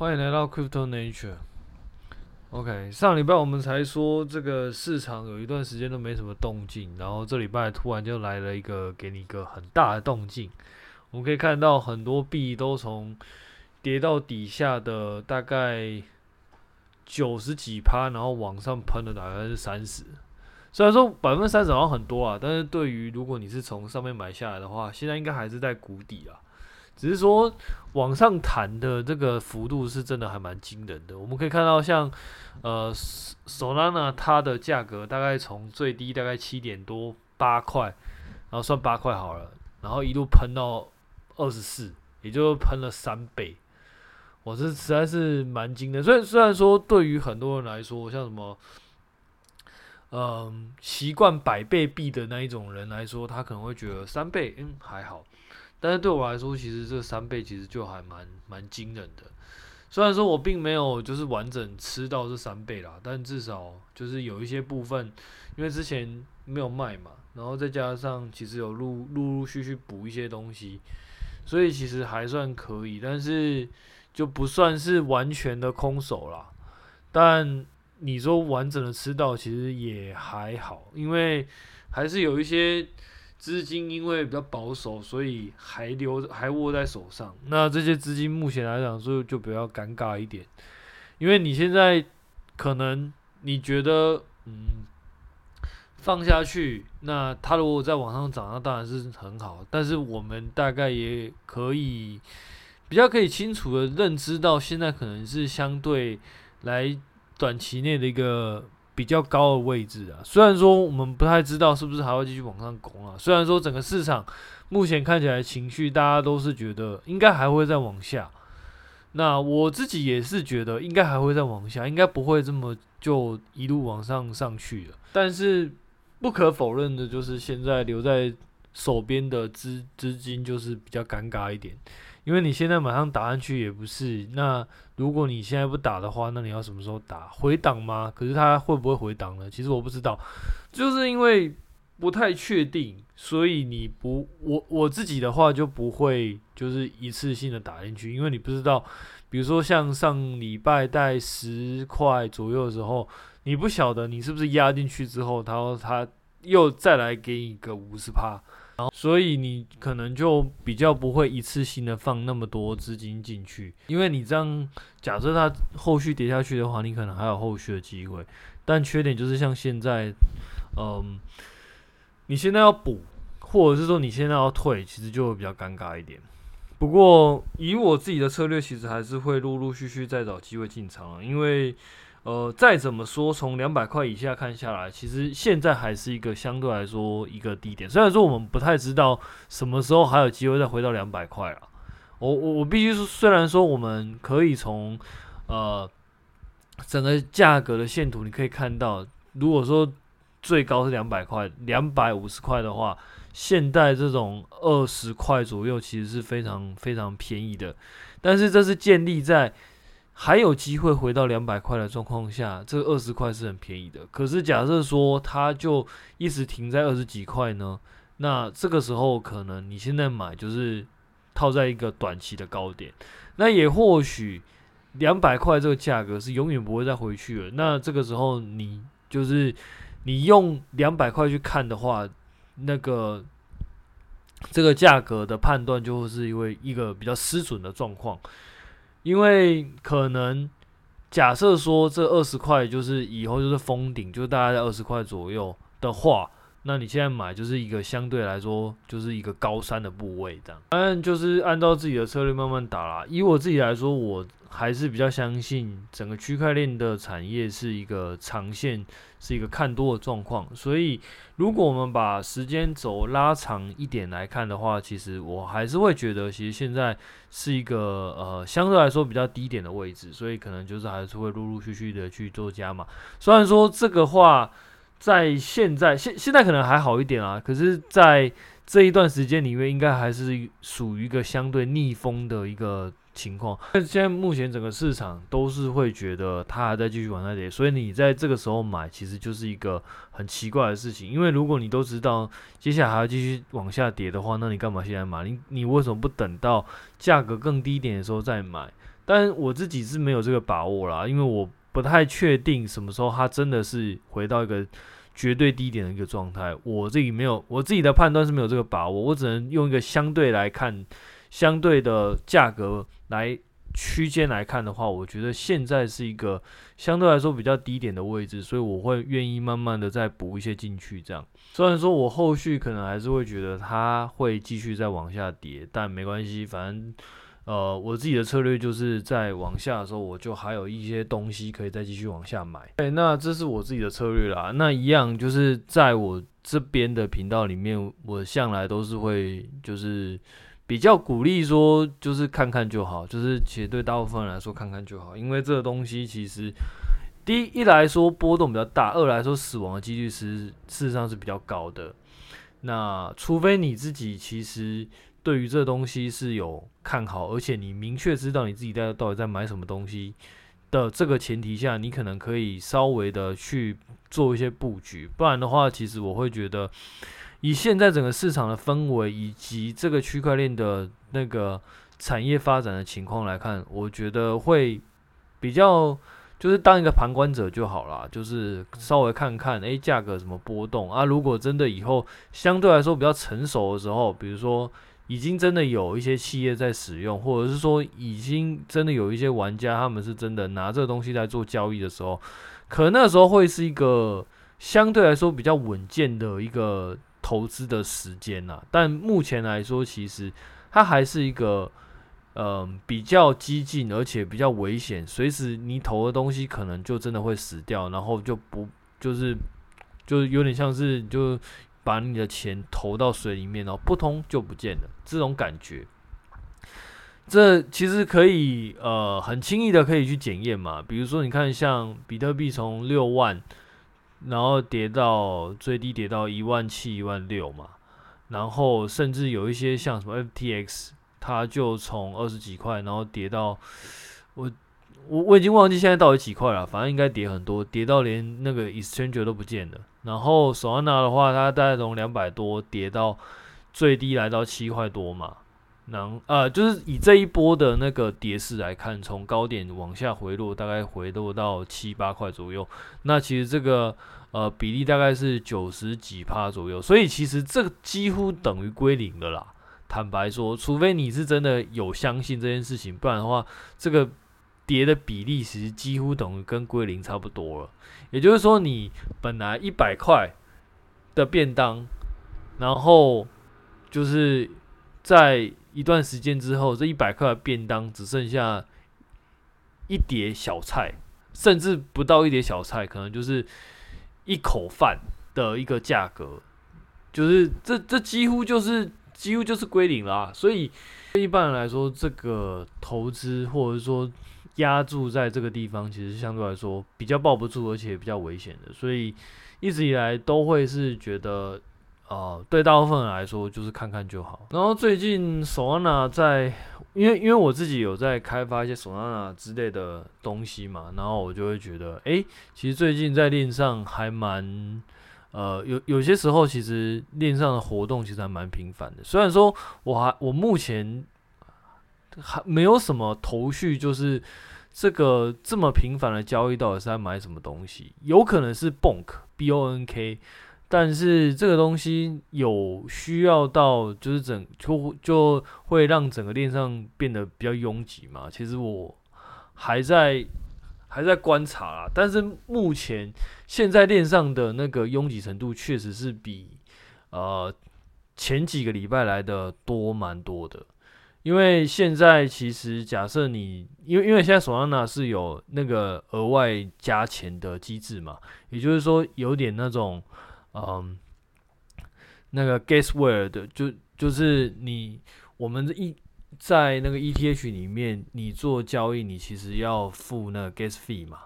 欢迎来到 Crypto Nature。OK，上礼拜我们才说这个市场有一段时间都没什么动静，然后这礼拜突然就来了一个给你一个很大的动静。我们可以看到很多币都从跌到底下的大概九十几趴，然后往上喷了大概是三十。虽然说百分之三十好像很多啊，但是对于如果你是从上面买下来的话，现在应该还是在谷底啊。只是说往上弹的这个幅度是真的还蛮惊人的。我们可以看到像，呃，Solana 它的价格大概从最低大概七点多八块，然后算八块好了，然后一路喷到二十四，也就喷了三倍。我这实在是蛮惊的。虽然虽然说对于很多人来说，像什么，嗯，习惯百倍币的那一种人来说，他可能会觉得三倍，嗯，还好。但是对我来说，其实这三倍其实就还蛮蛮惊人的。虽然说我并没有就是完整吃到这三倍啦，但至少就是有一些部分，因为之前没有卖嘛，然后再加上其实有陆陆陆续续补一些东西，所以其实还算可以，但是就不算是完全的空手啦。但你说完整的吃到，其实也还好，因为还是有一些。资金因为比较保守，所以还留还握在手上。那这些资金目前来讲，所以就比较尴尬一点。因为你现在可能你觉得，嗯，放下去，那它如果再往上涨，那当然是很好。但是我们大概也可以比较可以清楚的认知到，现在可能是相对来短期内的一个。比较高的位置啊，虽然说我们不太知道是不是还会继续往上攻啊。虽然说整个市场目前看起来情绪，大家都是觉得应该还会再往下。那我自己也是觉得应该还会再往下，应该不会这么就一路往上上去了。但是不可否认的就是，现在留在手边的资资金就是比较尴尬一点。因为你现在马上打上去也不是，那如果你现在不打的话，那你要什么时候打？回档吗？可是它会不会回档呢？其实我不知道，就是因为不太确定，所以你不，我我自己的话就不会就是一次性的打进去，因为你不知道，比如说像上礼拜带十块左右的时候，你不晓得你是不是压进去之后，他他又再来给你个五十趴。所以你可能就比较不会一次性的放那么多资金进去，因为你这样假设它后续跌下去的话，你可能还有后续的机会。但缺点就是像现在，嗯，你现在要补，或者是说你现在要退，其实就会比较尴尬一点。不过以我自己的策略，其实还是会陆陆续续再找机会进场，因为。呃，再怎么说，从两百块以下看下来，其实现在还是一个相对来说一个低点。虽然说我们不太知道什么时候还有机会再回到两百块了。我我我必须说，虽然说我们可以从呃整个价格的线图，你可以看到，如果说最高是两百块、两百五十块的话，现在这种二十块左右其实是非常非常便宜的。但是这是建立在。还有机会回到两百块的状况下，这二十块是很便宜的。可是假设说它就一直停在二十几块呢？那这个时候可能你现在买就是套在一个短期的高点。那也或许两百块这个价格是永远不会再回去了。那这个时候你就是你用两百块去看的话，那个这个价格的判断就会是因为一个比较失准的状况。因为可能假设说这二十块就是以后就是封顶，就大概在二十块左右的话，那你现在买就是一个相对来说就是一个高山的部位这样。当然就是按照自己的策略慢慢打啦。以我自己来说，我还是比较相信整个区块链的产业是一个长线。是一个看多的状况，所以如果我们把时间轴拉长一点来看的话，其实我还是会觉得，其实现在是一个呃相对来说比较低点的位置，所以可能就是还是会陆陆续续的去做加码。虽然说这个话在现在现现在可能还好一点啊，可是在这一段时间里面，应该还是属于一个相对逆风的一个。情况，但现在目前整个市场都是会觉得它还在继续往下跌，所以你在这个时候买，其实就是一个很奇怪的事情。因为如果你都知道接下来还要继续往下跌的话，那你干嘛现在买？你你为什么不等到价格更低一点的时候再买？但我自己是没有这个把握啦，因为我不太确定什么时候它真的是回到一个绝对低点的一个状态。我自己没有，我自己的判断是没有这个把握，我只能用一个相对来看，相对的价格来。区间来看的话，我觉得现在是一个相对来说比较低点的位置，所以我会愿意慢慢的再补一些进去。这样，虽然说我后续可能还是会觉得它会继续再往下跌，但没关系，反正呃我自己的策略就是在往下的时候，我就还有一些东西可以再继续往下买。对，那这是我自己的策略啦。那一样就是在我这边的频道里面，我向来都是会就是。比较鼓励说，就是看看就好，就是其实对大部分人来说看看就好，因为这个东西其实第一一来说波动比较大，二来说死亡的几率是事实上是比较高的。那除非你自己其实对于这东西是有看好，而且你明确知道你自己在到底在买什么东西的这个前提下，你可能可以稍微的去做一些布局，不然的话，其实我会觉得。以现在整个市场的氛围以及这个区块链的那个产业发展的情况来看，我觉得会比较就是当一个旁观者就好啦，就是稍微看看诶价格怎么波动啊。如果真的以后相对来说比较成熟的时候，比如说已经真的有一些企业在使用，或者是说已经真的有一些玩家他们是真的拿这个东西来做交易的时候，可能那时候会是一个相对来说比较稳健的一个。投资的时间呐，但目前来说，其实它还是一个嗯、比较激进，而且比较危险。随时你投的东西可能就真的会死掉，然后就不就是就是有点像是就把你的钱投到水里面，然后扑通就不见了这种感觉。这其实可以呃很轻易的可以去检验嘛，比如说你看像比特币从六万。然后跌到最低跌到一万七一万六嘛，然后甚至有一些像什么 FTX，它就从二十几块，然后跌到我我我已经忘记现在到底几块了，反正应该跌很多，跌到连那个 Exchange 都不见了。然后 Solana 的话，它大概从两百多跌到最低来到七块多嘛。能呃，就是以这一波的那个跌势来看，从高点往下回落，大概回落到七八块左右。那其实这个呃比例大概是九十几趴左右，所以其实这个几乎等于归零了啦。坦白说，除非你是真的有相信这件事情，不然的话，这个跌的比例其实几乎等于跟归零差不多了。也就是说，你本来一百块的便当，然后就是在一段时间之后，这一百块便当只剩下一碟小菜，甚至不到一碟小菜，可能就是一口饭的一个价格，就是这这几乎就是几乎就是归零啦。所以对一般人来说，这个投资或者说压住在这个地方，其实相对来说比较抱不住，而且比较危险的。所以一直以来都会是觉得。呃，对大部分人来说就是看看就好。然后最近 Solana 在，因为因为我自己有在开发一些 Solana 之类的东西嘛，然后我就会觉得，诶，其实最近在链上还蛮，呃，有有些时候其实链上的活动其实还蛮频繁的。虽然说我还我目前还没有什么头绪，就是这个这么频繁的交易到底是在买什么东西，有可能是 Bonk B O N K。但是这个东西有需要到，就是整就就会让整个链上变得比较拥挤嘛。其实我还在还在观察啦，但是目前现在链上的那个拥挤程度确实是比呃前几个礼拜来的多蛮多的。因为现在其实假设你因为因为现在 Solana 是有那个额外加钱的机制嘛，也就是说有点那种。嗯，那个 gas word 就就是你我们一在那个 ETH 里面，你做交易，你其实要付那个 gas fee 嘛。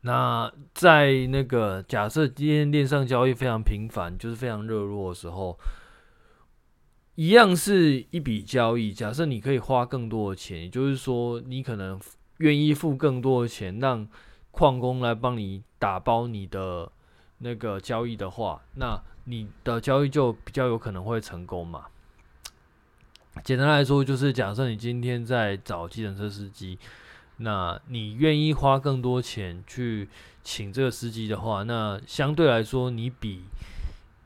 那在那个假设今天链上交易非常频繁，就是非常热络的时候，一样是一笔交易。假设你可以花更多的钱，也就是说你可能愿意付更多的钱，让矿工来帮你打包你的。那个交易的话，那你的交易就比较有可能会成功嘛。简单来说，就是假设你今天在找计程车司机，那你愿意花更多钱去请这个司机的话，那相对来说，你比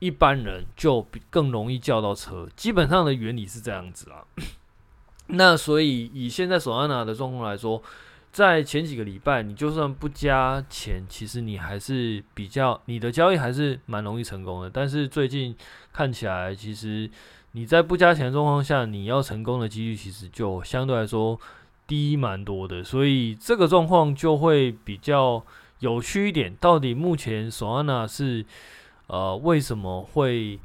一般人就比更容易叫到车。基本上的原理是这样子啊。那所以以现在索安娜的状况来说，在前几个礼拜，你就算不加钱，其实你还是比较你的交易还是蛮容易成功的。但是最近看起来，其实你在不加钱的状况下，你要成功的几率其实就相对来说低蛮多的。所以这个状况就会比较有趣一点。到底目前索安娜是呃为什么会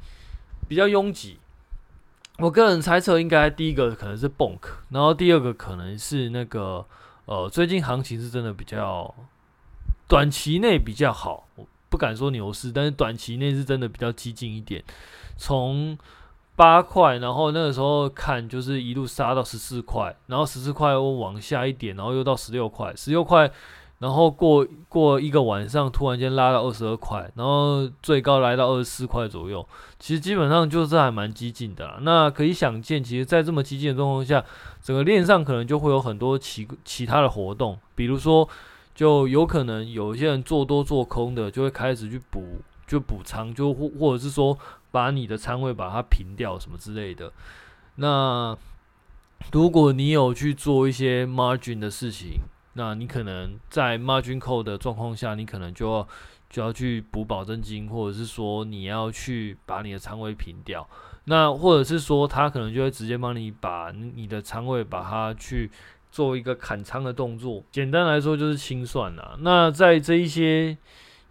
比较拥挤？我个人猜测，应该第一个可能是 Bonk，然后第二个可能是那个。呃，最近行情是真的比较短期内比较好，我不敢说牛市，但是短期内是真的比较激进一点。从八块，然后那个时候看就是一路杀到十四块，然后十四块又往下一点，然后又到十六块，十六块。然后过过一个晚上，突然间拉到二十二块，然后最高来到二十四块左右。其实基本上就是还蛮激进的啦。那可以想见，其实，在这么激进的状况下，整个链上可能就会有很多其其他的活动，比如说，就有可能有一些人做多做空的，就会开始去补，就补仓，就或或者是说，把你的仓位把它平掉什么之类的。那如果你有去做一些 margin 的事情，那你可能在 margin call 的状况下，你可能就要就要去补保证金，或者是说你要去把你的仓位平掉。那或者是说他可能就会直接帮你把你的仓位把它去做一个砍仓的动作。简单来说就是清算啦。那在这一些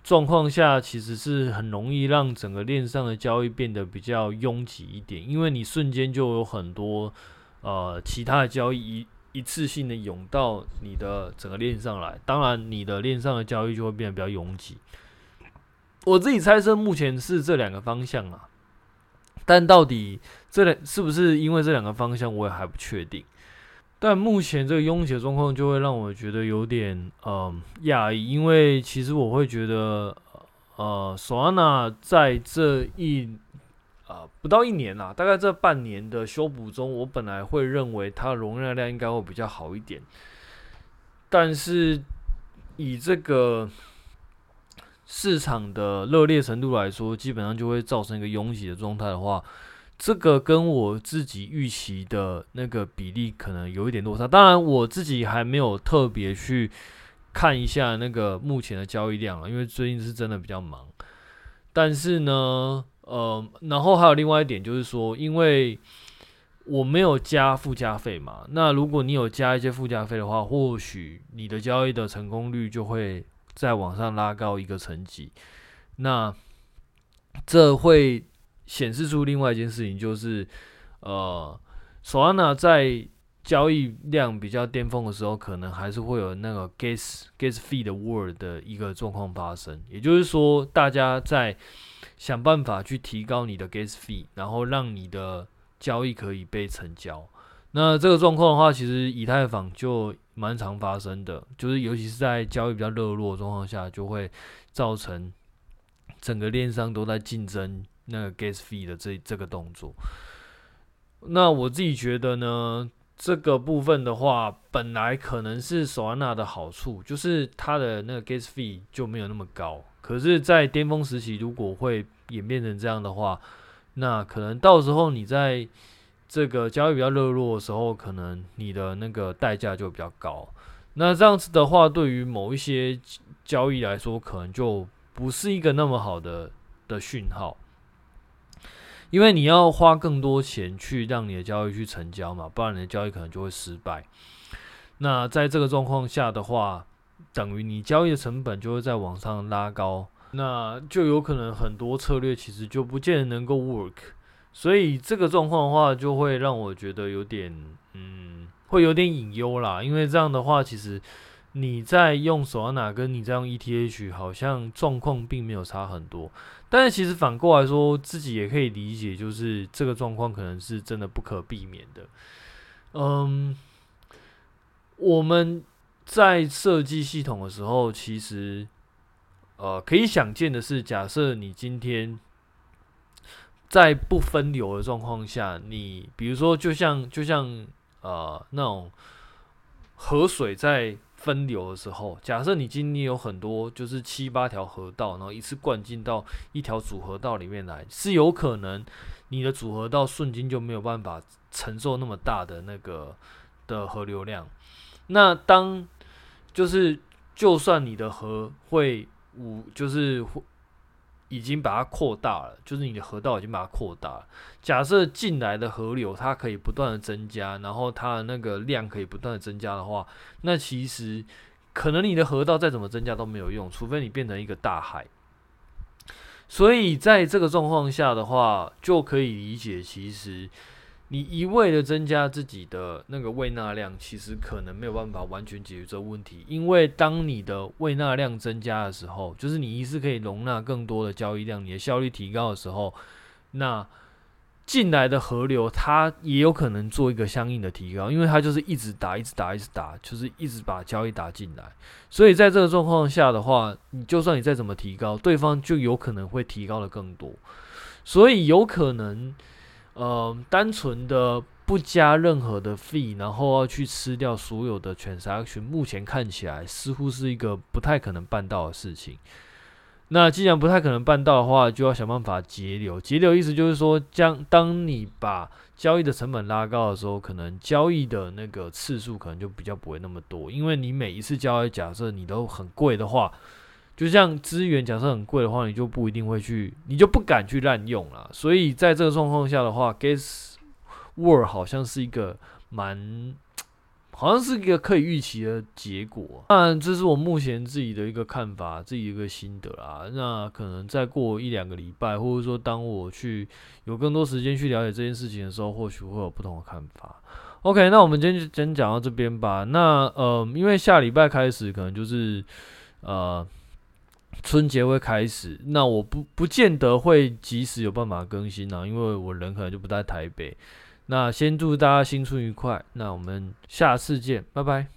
状况下，其实是很容易让整个链上的交易变得比较拥挤一点，因为你瞬间就有很多呃其他的交易。一次性的涌到你的整个链上来，当然你的链上的交易就会变得比较拥挤。我自己猜测目前是这两个方向啊，但到底这两是不是因为这两个方向，我也还不确定。但目前这个拥挤的状况就会让我觉得有点嗯讶异，因为其实我会觉得呃索安娜在这一。呃，不到一年啦，大概这半年的修补中，我本来会认为它容量量应该会比较好一点，但是以这个市场的热烈程度来说，基本上就会造成一个拥挤的状态的话，这个跟我自己预期的那个比例可能有一点落差。当然，我自己还没有特别去看一下那个目前的交易量啊，因为最近是真的比较忙，但是呢。呃，然后还有另外一点就是说，因为我没有加附加费嘛，那如果你有加一些附加费的话，或许你的交易的成功率就会再往上拉高一个层级。那这会显示出另外一件事情，就是呃，索安娜在交易量比较巅峰的时候，可能还是会有那个 gas gas fee 的 war 的一个状况发生，也就是说，大家在想办法去提高你的 gas fee，然后让你的交易可以被成交。那这个状况的话，其实以太坊就蛮常发生的，就是尤其是在交易比较热络的状况下，就会造成整个链上都在竞争那个 gas fee 的这这个动作。那我自己觉得呢，这个部分的话，本来可能是索安娜的好处，就是它的那个 gas fee 就没有那么高。可是，在巅峰时期，如果会演变成这样的话，那可能到时候你在这个交易比较热络的时候，可能你的那个代价就比较高。那这样子的话，对于某一些交易来说，可能就不是一个那么好的的讯号，因为你要花更多钱去让你的交易去成交嘛，不然你的交易可能就会失败。那在这个状况下的话，等于你交易的成本就会在往上拉高，那就有可能很多策略其实就不见得能够 work，所以这个状况的话就会让我觉得有点，嗯，会有点隐忧啦。因为这样的话，其实你在用索安娜跟你在用 ETH 好像状况并没有差很多，但是其实反过来说，自己也可以理解，就是这个状况可能是真的不可避免的。嗯，我们。在设计系统的时候，其实，呃，可以想见的是，假设你今天在不分流的状况下，你比如说就像就像呃那种河水在分流的时候，假设你今天有很多就是七八条河道，然后一次灌进到一条主河道里面来，是有可能你的主河道瞬间就没有办法承受那么大的那个的河流量。那当就是就算你的河会五就是会。已经把它扩大了，就是你的河道已经把它扩大了。假设进来的河流它可以不断的增加，然后它的那个量可以不断的增加的话，那其实可能你的河道再怎么增加都没有用，除非你变成一个大海。所以在这个状况下的话，就可以理解其实。你一味的增加自己的那个胃纳量，其实可能没有办法完全解决这个问题。因为当你的胃纳量增加的时候，就是你一次可以容纳更多的交易量，你的效率提高的时候，那进来的河流它也有可能做一个相应的提高，因为它就是一直打、一直打、一直打，就是一直把交易打进来。所以在这个状况下的话，你就算你再怎么提高，对方就有可能会提高的更多。所以有可能。呃，单纯的不加任何的 fee，然后要去吃掉所有的犬杀群目前看起来似乎是一个不太可能办到的事情。那既然不太可能办到的话，就要想办法节流。节流意思就是说，将当你把交易的成本拉高的时候，可能交易的那个次数可能就比较不会那么多，因为你每一次交易，假设你都很贵的话。就像资源假设很贵的话，你就不一定会去，你就不敢去滥用了。所以在这个状况下的话，Guess War 好像是一个蛮，好像是一个可以预期的结果。当然，这是我目前自己的一个看法，自己一个心得啦。那可能再过一两个礼拜，或者说当我去有更多时间去了解这件事情的时候，或许会有不同的看法。OK，那我们今天就先讲到这边吧。那呃，因为下礼拜开始可能就是呃。春节会开始，那我不不见得会及时有办法更新啊，因为我人可能就不在台北。那先祝大家新春愉快，那我们下次见，拜拜。